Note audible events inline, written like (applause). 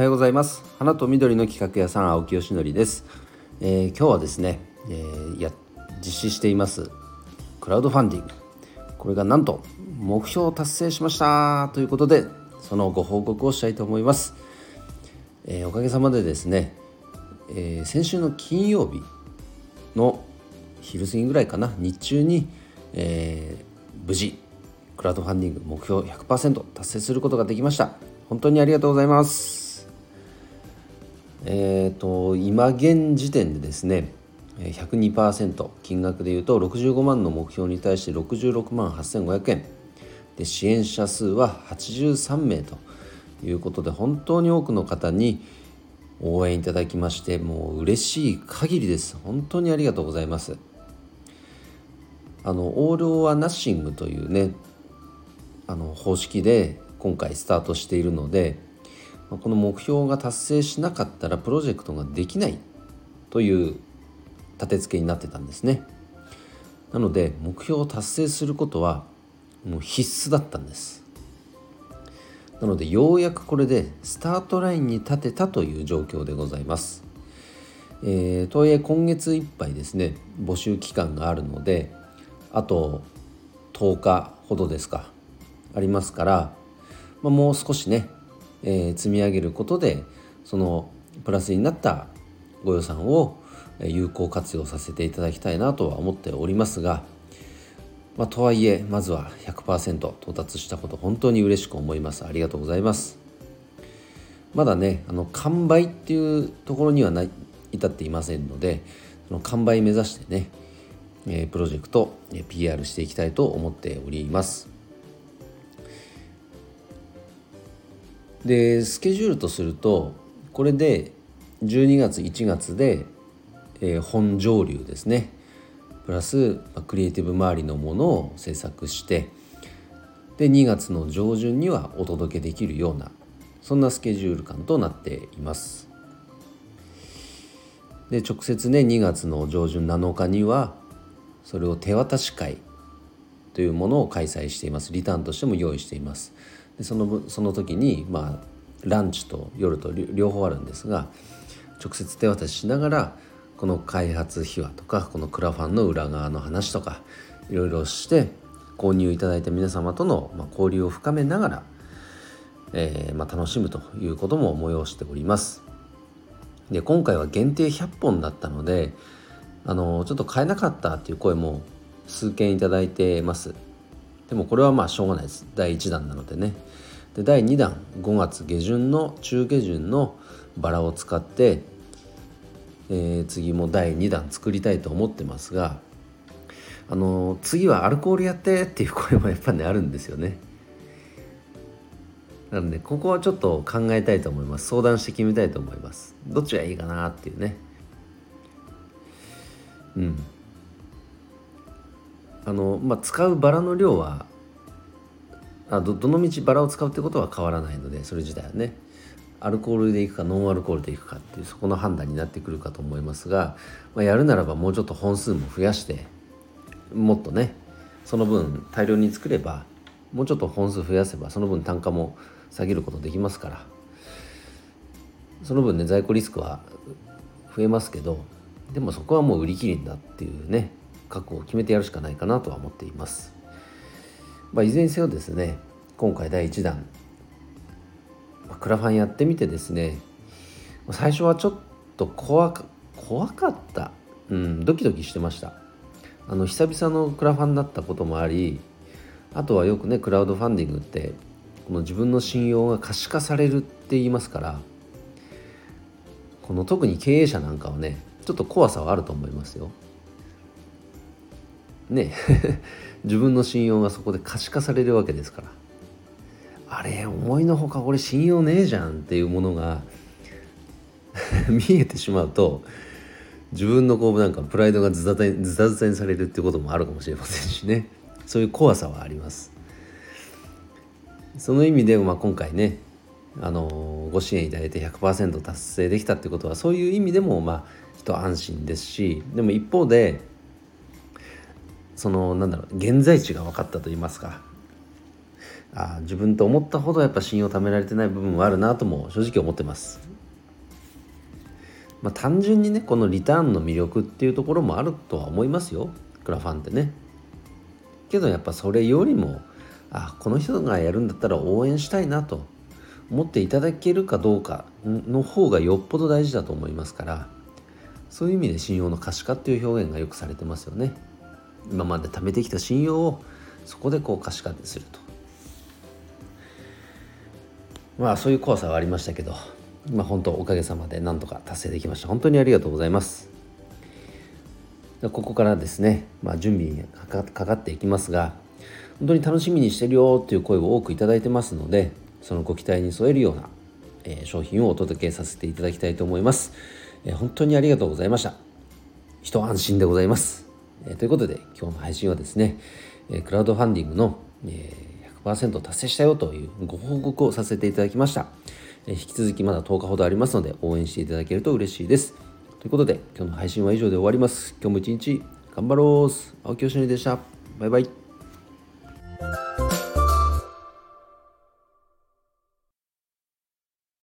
はようございます。花と緑の企画屋さん青木よしのりです、えー、今日はですね、えー、や実施していますクラウドファンディング。これがなんと目標を達成しましたということでそのご報告をしたいと思います、えー、おかげさまでですね、え先週の金曜日の昼過ぎぐらいかな日中に、え無事クラウドファンディング目標100%達成することができました。本当にありがとうございます。えっ、ー、と今現時点でですね102%金額でいうと65万の目標に対して66万8500円。で支援者数は83名ということで本当に多くの方に応援いただきましてもう嬉しい限りです。本当にありがとうございます。あのオール・オア・ナッシングというねあの方式で今回スタートしているのでこの目標が達成しなかったらプロジェクトができないという立て付けになってたんですね。なので目標を達成することはもう必須だったんです。なのでようやくこれでスタートラインに立てたという状況でございます、えー、とはいえ今月いっぱいですね募集期間があるのであと10日ほどですかありますからまあ、もう少しね、えー、積み上げることでそのプラスになったご予算を有効活用させていただきたいなとは思っておりますが、まあ、とはいえまずは100%到達したこと本当に嬉しく思います。ありがとうございます。まだねあの完売っていうところにはない至っていませんのでその完売目指してね、え、プロジェクト、え、PR していきたいと思っております。でスケジュールとするとこれで12月1月で、えー、本上流ですね。プラス、クリエイティブ周りのものを制作してで2月の上旬にはお届けできるようなそんなスケジュール感となっています。で直接ね2月の上旬7日にはそれを手渡し会というものを開催しています。リターンとしても用意しています。そのその時にまあランチと夜と両方あるんですが直接手渡ししながらこの開発秘話とかこのクラファンの裏側の話とかいろいろして購入いただいた皆様との、ま交流を深めながら、えー、まあ、楽しむということも催しております。で今回は限定100本だったのであのちょっと買えなかったっていう声も数件いただいてます。でもこれはまあしょうがないです。第1弾なのでね。で第2弾5月下旬の中下旬のバラを使って、えー、次も第2弾作りたいと思ってますがあの次はアルコールやってっていう声もやっぱねあるんですよね。なのでここはちょっと考えたいと思います。相談して決めたいと思います。どっちがいいかなっていうね。うん。あの、まあ、使うバラの量はあどどのみちバラを使うってことは変わらないのでそれ自体はね。アルコールでいくかノンアルコールでいくかっていうそこの判断になってくるかと思いますが、まあ、やるならばもうちょっと本数も増やしてもっとねその分大量に作ればもうちょっと本数増やせばその分単価も下げることできますから。その分ね在庫リスクは増えますけどでもそこはもう売り切りんだっていうね覚悟を決めてやるしかないかなとは思っています。まあ、いずれにせよですね今回第1弾まクラファンやってみてですね最初はちょっと怖か怖かった、うん、ドキドキしてました。あの久々のクラファンだったこともありあとはよくねクラウドファンディングってこの自分の信用が可視化されるって言いますからこの特に経営者なんかはねちょっと怖さはあると思いますよ。ね (laughs) 自分の信用がそこで可視化されるわけですから。あれ思いのほか俺信用ねえじゃんっていうものが (laughs) 見えてしまうと自分のこうなんかプライドがズタズタズタにされるってこともあるかもしれませんしね。そういう怖さはあります。その意味で、まあ、今回ねあのご支援いただいて100%達成できたってことはそういう意味でもまあ一安心ですしでも一方でそのなんだろう現在地が分かったと言いますかあ自分と思ったほどやっぱ信用を貯められてない部分はあるなとも正直思ってます。まあ、単純にねこのリターンの魅力っていうところもあるとは思いますよクラファンってね。けどやっぱそれよりもあこの人がやるんだったら応援したいなと思っていただけるかどうかの方がよっぽど大事だと思いますからそういう意味で信用の可視化っていう表現がよくされてますよね。今まで貯めてきた信用をそこでこう可視化すると。まあそういう怖さはありましたけどまあ本当おかげさまでなんとか達成できました。本当にありがとうございます。ここからですね、まあ、準備にかかっていきますが本当に楽しみにしてるよっていう声を多くいただいてますのでそのご期待に添えるような、えー、商品をお届けさせていただきたいと思います、えー、本当にありがとうございました。一安心でございます。え、ということで今日の配信はですね、え、クラウドファンディングの、え、100%達成したよというご報告をさせていただきました、え、引き続きまだ10日ほどありますので応援していただけると嬉しいです。ということで今日の配信は以上で終わります。今日も一日頑張ろう青木よしのりでした。バイバイ。